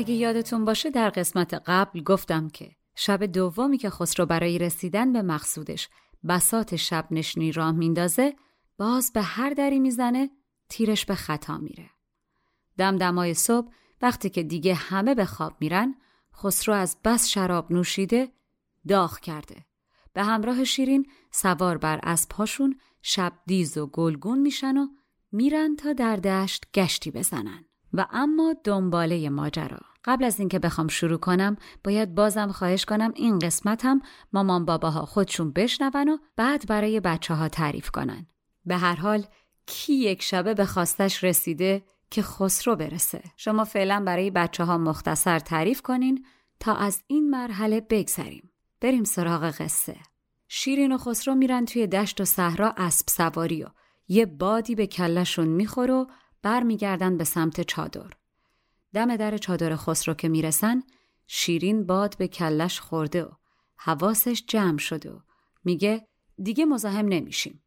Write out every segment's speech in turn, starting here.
اگه یادتون باشه در قسمت قبل گفتم که شب دومی که خسرو برای رسیدن به مقصودش بسات شب نشنی راه میندازه باز به هر دری می‌زنه تیرش به خطا میره. دمدمای صبح وقتی که دیگه همه به خواب میرن خسرو از بس شراب نوشیده داغ کرده. به همراه شیرین سوار بر اسبهاشون شب دیز و گلگون میشن و میرن تا در دشت گشتی بزنن. و اما دنباله ماجرا قبل از اینکه بخوام شروع کنم باید بازم خواهش کنم این قسمت هم مامان باباها خودشون بشنون و بعد برای بچه ها تعریف کنن. به هر حال کی یک شبه به خواستش رسیده که خسرو برسه؟ شما فعلا برای بچه ها مختصر تعریف کنین تا از این مرحله بگذریم. بریم سراغ قصه. شیرین و خسرو میرن توی دشت و صحرا اسب سواری و یه بادی به کلشون می‌خوره و برمیگردن به سمت چادر. دم در چادر خسرو که می‌رسن شیرین باد به کلش خورده و حواسش جمع شده و میگه دیگه مزاحم نمیشیم.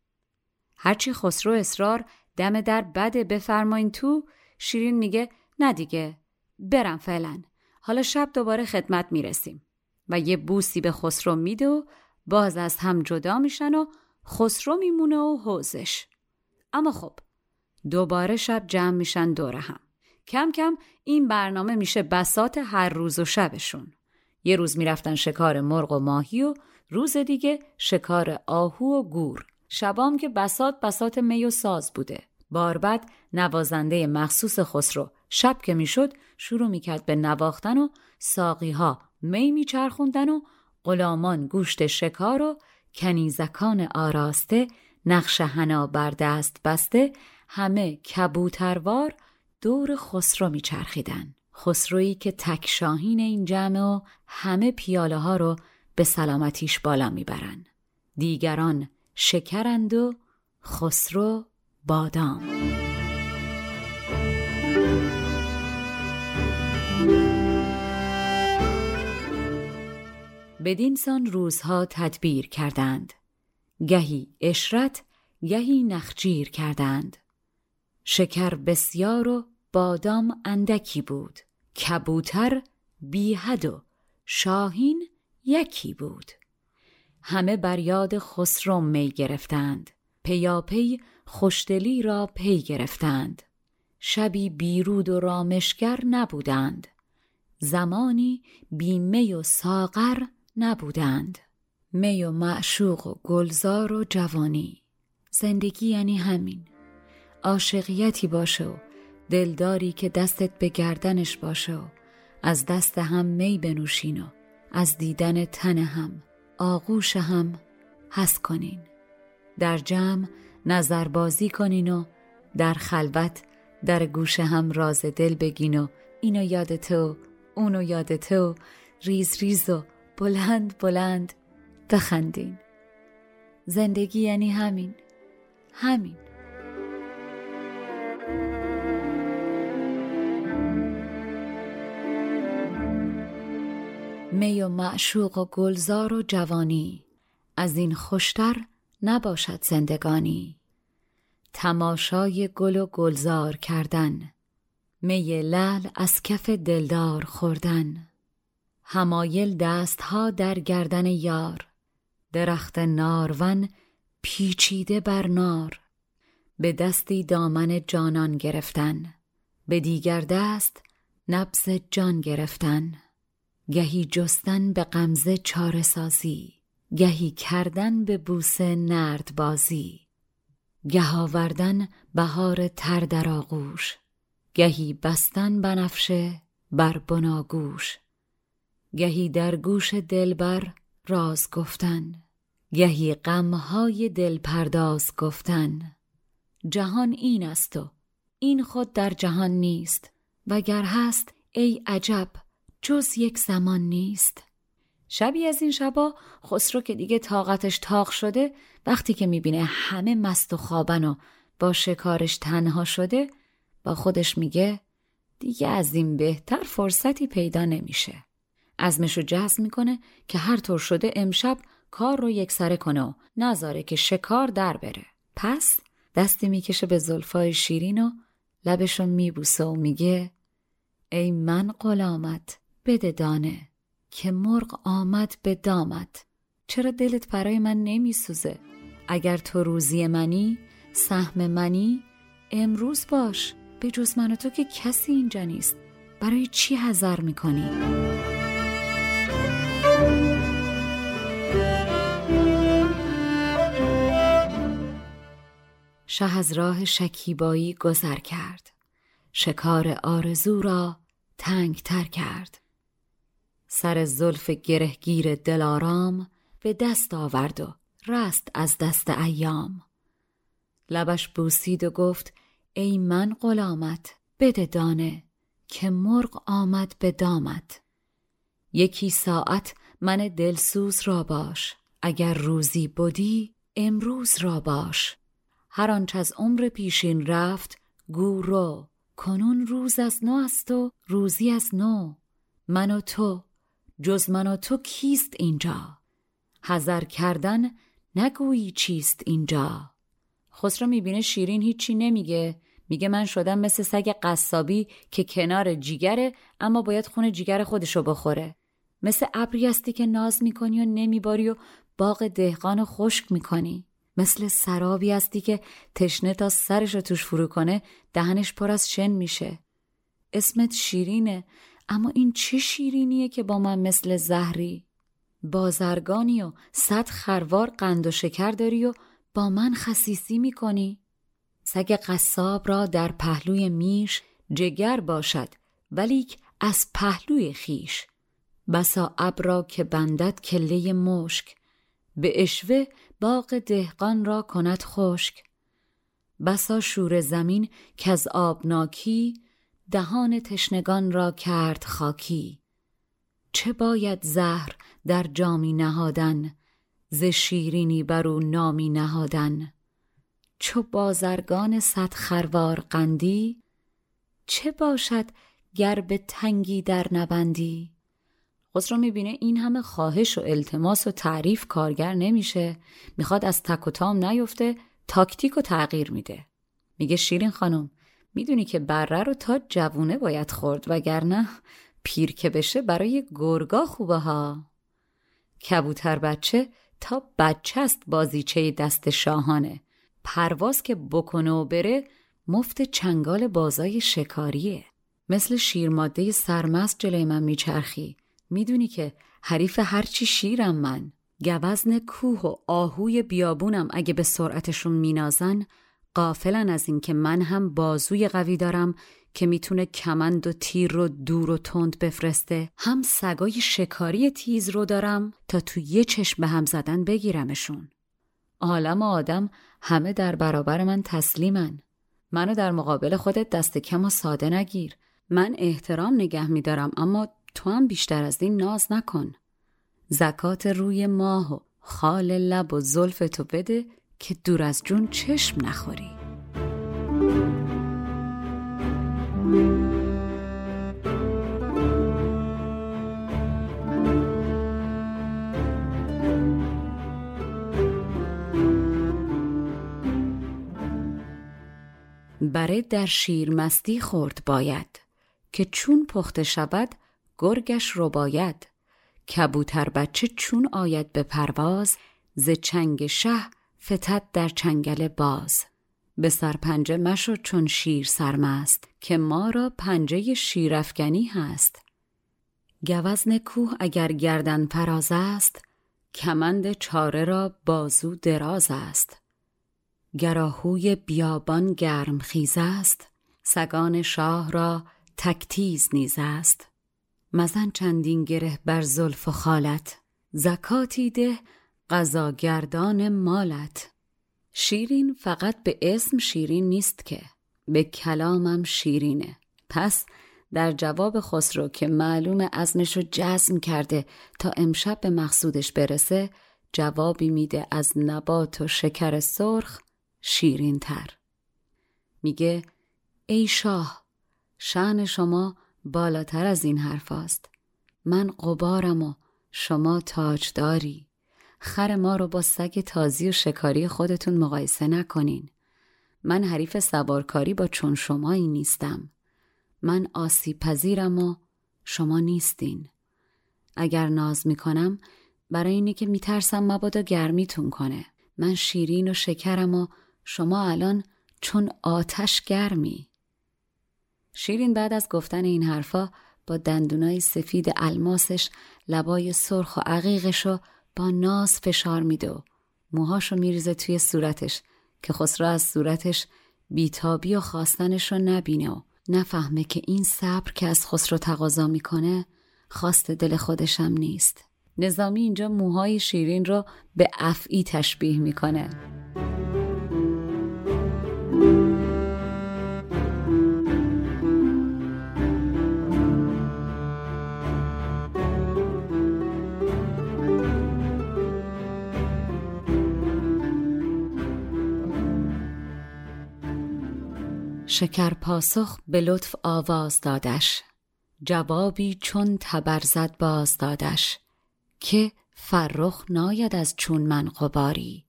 هرچی خسرو اصرار دم در بده بفرماین تو شیرین میگه نه دیگه برم فعلا حالا شب دوباره خدمت می‌رسیم و یه بوسی به خسرو میده و باز از هم جدا میشن و خسرو میمونه و حوزش اما خب دوباره شب جمع میشن دور هم. کم کم این برنامه میشه بسات هر روز و شبشون. یه روز می‌رفتن شکار مرغ و ماهی و روز دیگه شکار آهو و گور. شبام که بسات بسات می و ساز بوده. باربد نوازنده مخصوص خسرو شب که می‌شد شروع می‌کرد به نواختن و ساقی ها می میچرخوندن و غلامان گوشت شکار و کنیزکان آراسته نقش هنا بر دست بسته همه کبوتروار دور خسرو میچرخیدن. خسرویی که تک شاهین این جمع و همه پیاله ها رو به سلامتیش بالا می‌برن. دیگران شکرند و خسرو بادام. بدینسان روزها تدبیر کردند. گهی اشرت گهی نخجیر کردند. شکر بسیار و بادام اندکی بود. کبوتر بیحد و شاهین یکی بود. همه بر یاد خسرو می گرفتند. پیاپی خوشدلی را پی گرفتند. شبی بیرود و رامشگر نبودند. زمانی بیمی و ساغر نبودند. می و معشوق و گلزار و جوانی. زندگی یعنی همین. عاشقیتی باشه و دلداری که دستت به گردنش باشه و از دست هم می بنوشین و از دیدن تن هم آغوش هم حس کنین. در جمع نظربازی کنین و در خلوت در گوش هم راز دل بگین و اینو یادت و اونو یادت و ریز ریز و بلند بلند بخندین. زندگی یعنی همین همین. می و معشوق و گلزار و جوانی. از این خوشتر نباشد زندگانی. تماشای گل و گلزار کردن. می لل از کف دلدار خوردن. همایل دستها در گردن یار. درخت نارون پیچیده بر نار. به دستی دامن جانان گرفتن. به دیگر دست نبز جان گرفتن. گهی جستن به غمزه چاره سازی گهی کردن به بوسه نرد بازی. گه آوردن بهار تر در آغوش گهی بستن بنفشه بر بناگوش. گهی در گوش دلبر راز گفتن گهی غمهای دل پرداز گفتن. جهان این است و این خود در جهان نیست وگر هست ای عجب جز یک زمان نیست. شبی از این شبا خسرو که دیگه طاقتش تاق شده وقتی که می‌بینه همه مست و خوابن و با شکارش تنها شده با خودش میگه دیگه از این بهتر فرصتی پیدا نمیشه. ازمشو جزم می‌کنه که هر طور شده امشب کار رو یکسره کنه و نذاره که شکار در بره. پس دستی می‌کشه به زلفای شیرین و لبشو میبوسه و میگه ای من غلامت. بده دانه که مرغ آمد به دامت. چرا دلت برای من نمیسوزه؟ اگر تو روزی منی سهم منی امروز باش به جز من و تو که کسی اینجا نیست. برای چی هزار می‌کنی؟ شه از راه شکیبایی گذر کرد. شکار آرزو را تنگ تر کرد. سر زلف گرهگیر دلارام به دست آورد و رست از دست ایام. لبش بوسید و گفت ای من غلامت بده دانه که مرغ آمد به دامت. یکی ساعت من دلسوز را باش اگر روزی بودی امروز را باش. هر آنچ از عمر پیشین رفت گو رو. کنون روز از نو است و روزی از نو. من و تو جز من و تو کیست اینجا؟ حذر کردن نگویی چیست اینجا؟ خسرو می‌بینه شیرین هیچی نمیگه. میگه من شدم مثل سگ قصابی که کنار جیگره اما باید خون جیگر خودشو بخوره. مثل ابری هستی که ناز می‌کنی و نمیباری و باغ دهقان خشک می‌کنی. مثل سرابی هستی که تشنه تا سرش رو توش فرو کنه دهنش پر از شن میشه. اسمت شیرینه. اما این چه شیرینیه که با من مثل زهری؟ بازرگانی و صد خروار قند و شکر داری و با من خصیصی می‌کنی؟ سگ قصاب را در پهلوی میش جگر باشد ولیک از پهلوی خیش. بسا ابرا که بندد کله مشک به اشوه باغ دهقان را کند خشک. بسا شور زمین که از آبناکی دهان تشنگان را کرد خاکی. چه باید زهر در جامی نهادن ز شیرینی بر او نامی نهادن؟ چو بازرگان صد خروار قندی چه باشد گر به تنگی در نبندی؟ خسرو می‌بینه این همه خواهش و التماس و تعریف کارگر نمیشه. می‌خواد از تک و تام نیفته تاکتیک و تغییر میده. میگه شیرین خانم می‌دونی که بره رو تا جوونه باید خورد وگرنه پیر که بشه برای گرگا خوبه ها. کبوتر بچه تا بچه است بازیچه دست شاهانه. پرواز که بکنه و بره مفت چنگال بازای شکاریه. مثل شیرماده سرمست جلوی من میچرخی. می‌دونی که حریف هرچی شیرم من. گوزن کوه و آهوی بیابونم اگه به سرعتشون مینازن قافلن از اینکه من هم بازوی قوی دارم که می‌تونه کمند و تیر رو دور و تند بفرسته. هم سگای شکاری تیز رو دارم تا تو یه چشم به هم زدن بگیرمشون. عالم و آدم همه در برابر من تسلیمن. منو در مقابل خودت دست کم و ساده نگیر. من احترام نگه میدارم اما تو هم بیشتر از این ناز نکن. زکات روی ماه و خال لب و زلف تو بده که دور از جون چشم نخوری. بره در شیر مستی خورد باید که چون پخته شود گرگش باید. کبوتر بچه چون آید به پرواز ز چنگ شه فتد در چنگل باز. به سرپنجه مشو چون شیر سرمست که ما را پنجه شیرافگنی هست. گوزن کوه اگر گردن فراز است کمند چاره را بازو دراز است. گراهوی بیابان گرم خیز است سگان شاه را تکتیز نیز است. مزن چندین گره بر زلف و خالت زکاتی ده قضاگردان مالت. شیرین فقط به اسم شیرین نیست که به کلامم شیرینه. پس در جواب خسرو که معلوم ازمش رو جزم کرده تا امشب به مقصودش برسه جوابی میده از نبات و شکر سرخ شیرین تر میگه ای شاه شعن شما بالاتر از این حرف است. من قبارم و شما تاجداری. خر ما رو با سگ تازی و شکاری خودتون مقایسه نکنین. من حریف سوارکاری با چون شمایی نیستم. من آسیب پذیرم و شما نیستین. اگر ناز می‌کنم برای اینه که میترسم مبادا گرمیتون کنه. من شیرین و شکرم و شما الان چون آتش گرمی. شیرین بعد از گفتن این حرفا با دندونای سفید الماسش لبای سرخ و عقیقش رو با ناز فشار میده و موهاشو میریزه توی صورتش که خسرو از صورتش بیتابی و خواستنش رو نبینه و نفهمه که این صبر که از خسرو تقاضا می‌کنه خواست دل خودشم نیست. نظامی اینجا موهای شیرین رو به افعی تشبیه می‌کنه. شکر پاسخ به لطف آواز دادش. جوابی چون تبرزد باز دادش. که فرخ ناید از چون من قباری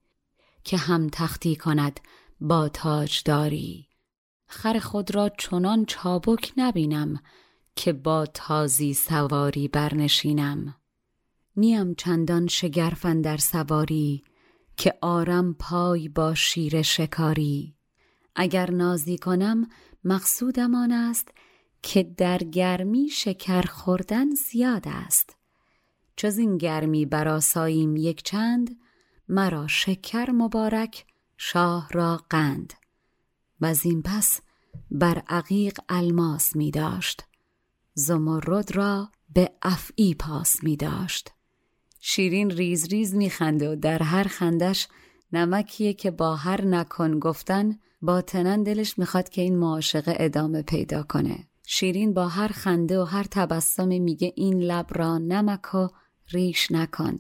که هم تختی کند با تاجداری. خر خود را چنان چابک نبینم که با تازی سواری برنشینم. نیم چندان شگرفن در سواری که آرم پای با شیر شکاری. اگر نازی کنم مقصودم آن است که در گرمی شکر خوردن زیاد است. چز این گرمی براساییم یک چند مرا شکر مبارک شاه را قند. و این پس بر عقیق الماس می داشت زمرد را به افعی پاس می داشت. شیرین ریز ریز می خنده و در هر خندش نمکیه که با هر نکن گفتن باطنا دلش می‌خواد که این معاشقه ادامه پیدا کنه. شیرین با هر خنده و هر تبسمی میگه این لب را نمک و ریش نکن.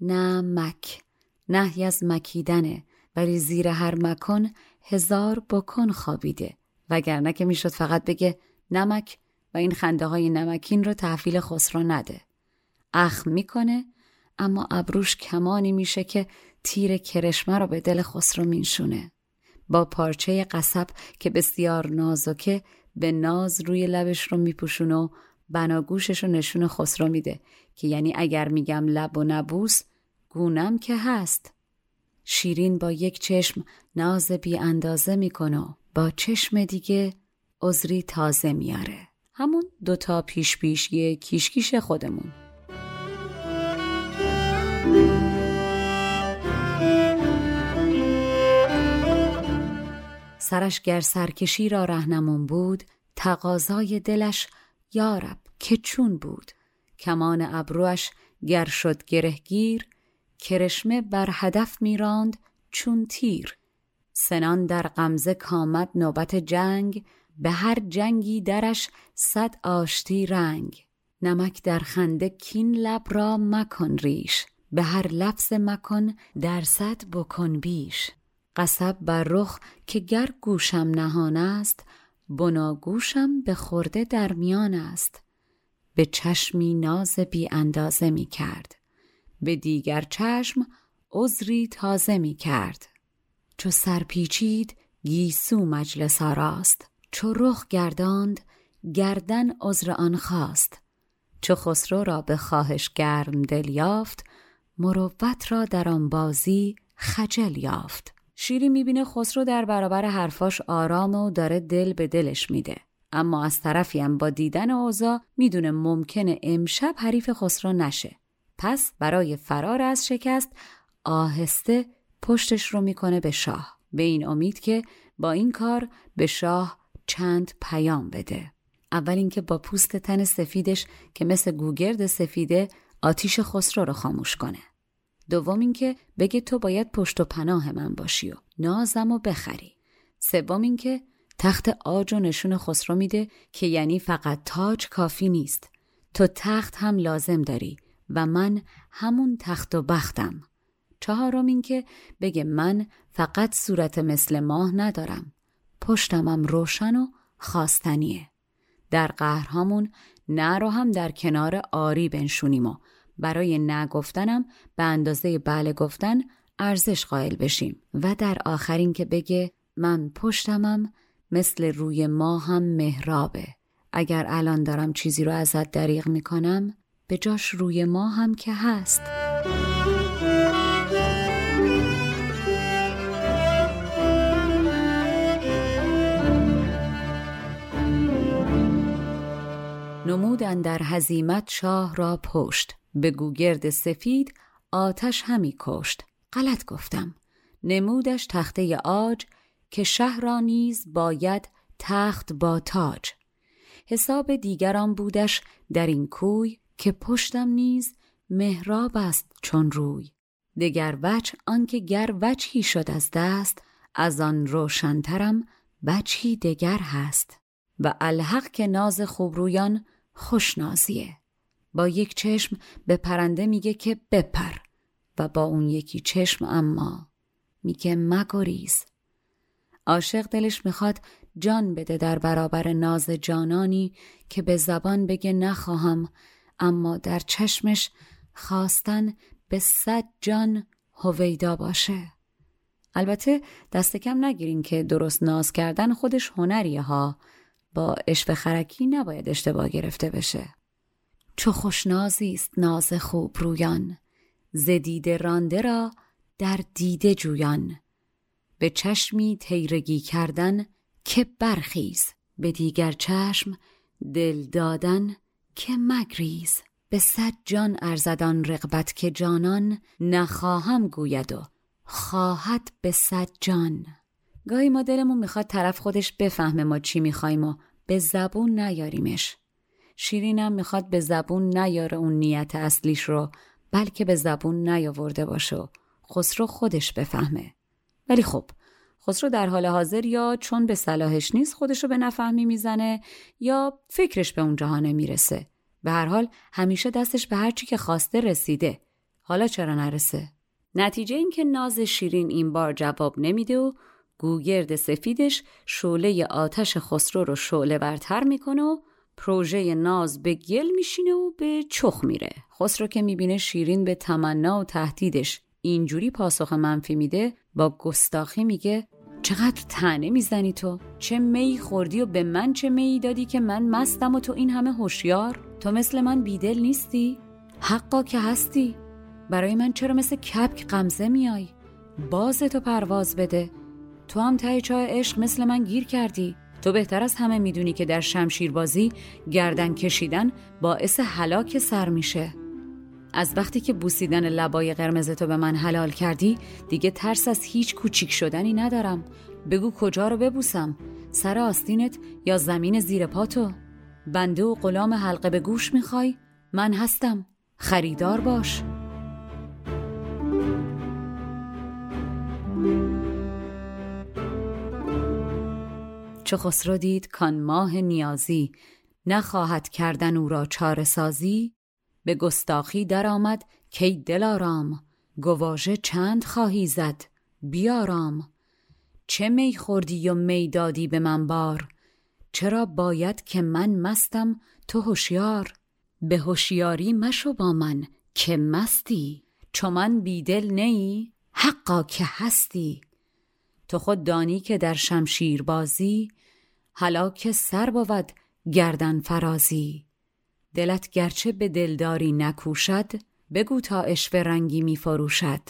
نمک. نهی از مکیدنه ولی زیر هر مکن هزار بکن خوابیده. وگرنه که می‌شد فقط بگه نمک و این خنده های نمکین رو تحویل خسرو نده. اخم می‌کنه اما ابروش کمانی میشه که تیر کرشمه رو به دل خسرو مینشونه. با پارچه قصب که بسیار نازکه به ناز روی لبش رو میپوشونه و بناگوشش رو نشون خسرو میده که یعنی اگر میگم لب و نبوس گونم که هست. شیرین با یک چشم ناز بی اندازه می‌کنه با چشم دیگه عذری تازه میاره. همون دوتا پیش پیش یه کیشکیش خودمون. سرش گر سرکشی را رهنمون بود تقاضای دلش یارب که چون بود؟ کمان ابروش گر شد گرهگیر کرشمه بر هدف میراند چون تیر. سنان در غمزه کامد نوبت جنگ به هر جنگی درش صد آشتی رنگ. نمک در خنده کین لب را مکن ریش به هر لفظ مکن در صد بکن بیش. قصب بر رخ که گر گوشم نهان است بناگوشم به خورده در میان است. به چشمی ناز بی اندازه می کرد. به دیگر چشم عذری تازه می کرد. چو سرپیچید گیسو مجلس آراست. چو رخ گرداند گردن عذر آن خواست. چو خسرو را به خواهش گرم دل یافت مروت را در آن بازی خجل یافت. شیری می‌بینه خسرو در برابر حرفاش آرام و داره دل به دلش میده. اما از طرفی هم با دیدن اوضاع می‌دونه ممکنه امشب حریف خسرو نشه. پس برای فرار از شکست آهسته پشتش رو می‌کنه به شاه. به این امید که با این کار به شاه چند پیام بده. اول اینکه با پوست تن سفیدش که مثل گوگرد سفیده آتیش خسرو رو خاموش کنه. دوم اینکه بگه تو باید پشت و پناه من باشی و نازم و بخری. سوم اینکه تخت آج و نشون خسرو میده که یعنی فقط تاج کافی نیست. تو تخت هم لازم داری و من همون تخت و بختم. چهارم اینکه بگه من فقط صورت مثل ماه ندارم. پشتمم روشن و خواستنیه در قهرهامون نه رو هم در کنار آری بنشونیم و برای نگفتنم به اندازه بله گفتن ارزش قائل بشیم. و در آخرین که بگه من پشتمم مثل روی ما هم مهرابه اگر الان دارم چیزی رو ازت دریغ می‌کنم به جاش روی ما هم که هست. نمودن در هزیمت شاه را پشت. به گوگرد سفید آتش همی کشت. غلط گفتم. نمودش تخته آج که شهر را نیز باید تخت با تاج. حساب دیگران بودش در این کوی که پشتم نیز مهراب است چون روی. دگر وچ آنکه گر وچهی شد از دست از آن روشنترم وچهی دگر هست. و الحق که ناز خوبرویان خوشنازیه. با یک چشم به پرنده میگه که بپر و با اون یکی چشم اما میگه مگریز. عاشق دلش می‌خواد جان بده در برابر ناز جانانی که به زبان بگه نخواهم اما در چشمش خواستن به صد جان هویدا باشه. البته دست کم نگیرین که درست ناز کردن خودش هنریه ها. با اشف خرکی نباید اشتباه گرفته بشه. چو خوشنازی است ناز خوب رویان ز دیده رانده را در دیده جویان. به چشمی تیرگی کردن که برخیز به دیگر چشم دل دادن که مگریز. به صد جان ارزدان رقبت که جانان نخواهم گوید و خواهد به صد جان. گاهی ما دلمون می‌خواد طرف خودش بفهمه ما چی می‌خوایم و به زبون نیاریمش. شیرینم می‌خواد به زبون نیاره اون نیت اصلیش رو بلکه به زبون نیاورده باشه خسرو خودش بفهمه. ولی خب خسرو در حال حاضر یا چون به صلاحش نیست خودش رو به نفهمی می‌زنه یا فکرش به اون جهانه می‌رسه به هر حال همیشه دستش به هر چی که خواسته رسیده. حالا چرا نرسه؟ نتیجه این که ناز شیرین این بار جواب نمیده و گوگرد سفیدش شعله آتش خسرو رو شعله برتر می‌کنه و پروژه ناز به گل میشینه و به چخ میره. خسرو که می‌بینه شیرین به تمنا و تهدیدش اینجوری پاسخ منفی میده با گستاخی میگه چقدر تنه می‌زنی تو؟ چه می خوردی و به من چه می دادی که من مستم و تو این همه هوشیار؟ تو مثل من بیدل نیستی؟ حقا که هستی؟ برای من چرا مثل کپک غمزه میای باز تو پرواز بده. تو هم ته چای عشق مثل من گیر کردی. تو بهتر از همه می‌دونی که در شمشیربازی گردن کشیدن باعث هلاک سر میشه. از وقتی که بوسیدن لبای قرمز تو به من حلال کردی دیگه ترس از هیچ کوچیک شدنی ندارم. بگو کجا رو ببوسم؟ سر آستینت یا زمین زیر پاتو بنده و غلام حلقه به گوش می‌خوای؟ من هستم. خریدار باش. چو خسرو دید کان ماه نیازی. نخواهد کردن او را چاره سازی. به گستاخی درآمد کی دلارام گواژه چند خواهی زد؟ بیارام. چه می خوردی و می دادی به من بار؟ چرا باید که من مستم تو هوشیار؟ به هوشیاری مشو با من که مستی؟ چو من بیدل نیی حقا که هستی. تو خود دانی که در شمشیر بازی که سر بود گردن فرازی. دلت گرچه به دلداری نکوشد بگو تا اشوه رنگی می فروشد.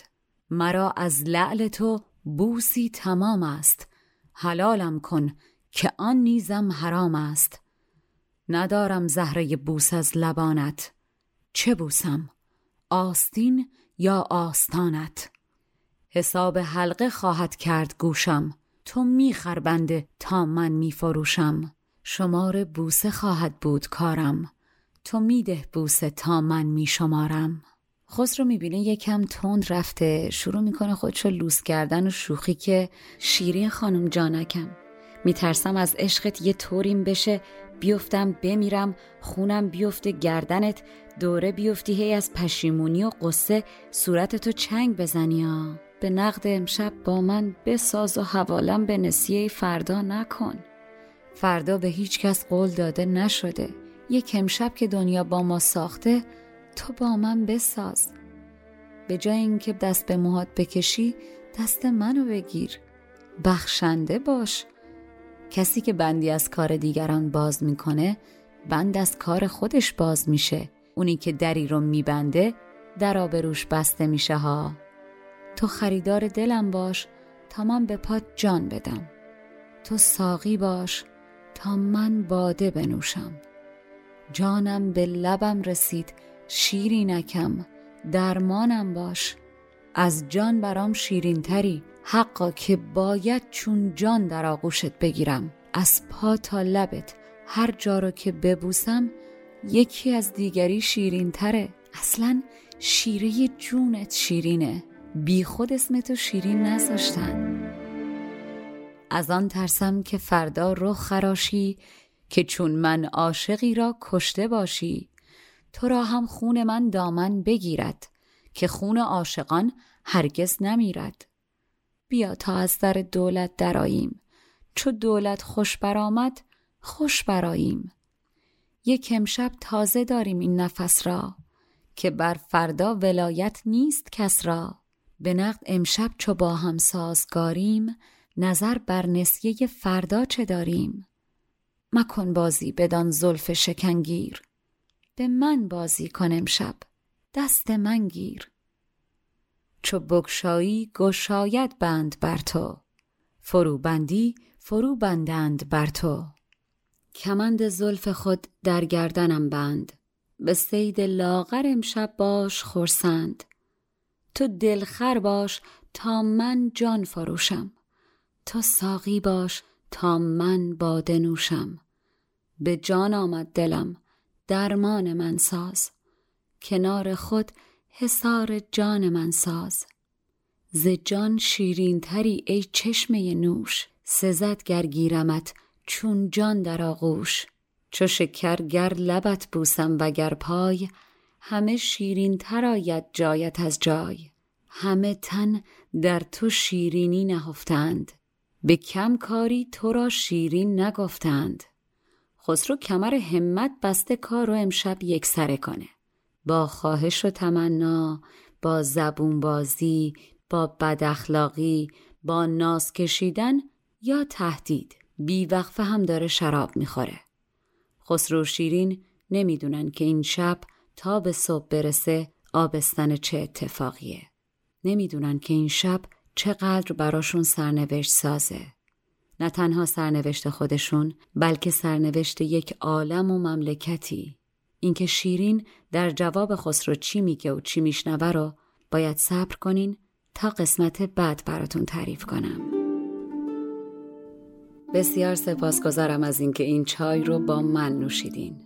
مرا از لعل تو بوسی تمام است. حلالم کن که آن نیزم حرام است. ندارم زهره بوس از لبانت. چه بوسم؟ آستین یا آستانت؟ حساب حلقه خواهد کرد گوشم. تو میخربنده تا من میفروشم شمار بوسه خواهد بود کارم. تو میده بوسه تا من میشمارم خسرو می‌بینه یکم تند رفته شروع می‌کنه خودشو لوس کردن و شوخی که شیرین خانم جانکم. میترسم از عشقت یه طوریم بشه. بیفتم بمیرم خونم بیفته گردنت دوره بیفتی. هی از پشیمونی و قصه صورتتو چنگ بزنی ها. به نقد امشب با من بساز و حوالم به نسیه فردا نکن. فردا به هیچ کس قول داده نشده. یک امشب که دنیا با ما ساخته تو با من بساز. به جای اینکه دست به موهات بکشی دست منو بگیر. بخشنده باش. کسی که بندی از کار دیگران باز می‌کنه بند از کار خودش باز میشه. اونی که دری رو میبنده در آبروش بسته میشه ها. تو خریدار دلم باش تا من به پات جان بدم. تو ساقی باش تا من باده بنوشم. جانم به لبم رسید شیری نکم درمانم باش. از جان برام شیرین تری حقا که باید چون جان در آغوشت بگیرم. از پا تا لبت هر جا رو که ببوسم یکی از دیگری شیرین تره. اصلا شیره جونت شیرینه. بی خود اسمتو شیرین نذاشتن. از آن ترسم که فردا رخ خراشی که چون من عاشقی را کشته باشی تو را هم خون من دامن بگیرد که خون عاشقان هرگز نمیرد. بیا تا از در دولت دراییم چو دولت خوش برآمد خوش براییم یک امشب تازه داریم این نفس را که بر فردا ولایت نیست کس را. به نقد امشب چو با هم سازگاریم نظر بر نسیه فردا چه داریم؟ مکن بازی بدان زلف شکنگیر. به من بازی کن امشب دست من گیر. چو بگشایی گشاید بند بر تو فرو بندی فرو بندند بر تو. کمند زلف خود در گردنم بند به سید لاغر امشب باش خورسند تو دلخر باش تا من جان فروشم. تو ساقی باش تا من باده نوشم. به جان آمد دلم درمان من ساز. کنار خود حسار جان من ساز. ز جان شیرین تری ای چشمه نوش. سزد گرگیرمت چون جان در آغوش. چو شکر گر لبت بوسم و گر پای همه شیرین تر آید جایت از جای. همه تن در تو شیرینی نهفتند. به کم کاری تو را شیرین نگفتند. خسرو کمر همت بسته کار رو امشب یک سره کنه. با خواهش و تمنا با زبون بازی با بد اخلاقی با ناز کشیدن یا تهدید. بیوقفه هم داره شراب می‌خوره. خسرو شیرین نمی‌دونن که این شب تا به صبح برسه آبستن چه اتفاقیه. نمی‌دونن که این شب چقدر براشون سرنوشت سازه. نه تنها سرنوشت خودشون بلکه سرنوشت یک عالم و مملکتی. اینکه شیرین در جواب خسرو چی میگه و چی میشنوه رو باید صبر کنین تا قسمت بعد براتون تعریف کنم. بسیار سپاسگزارم از اینکه این چای رو با من نوشیدین.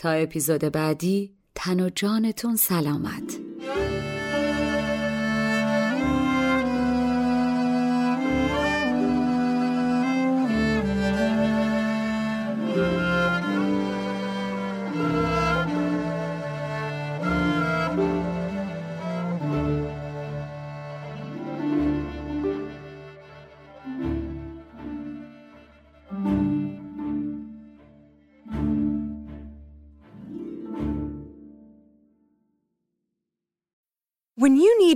تا اپیزود بعدی تن و جانتون سلامت.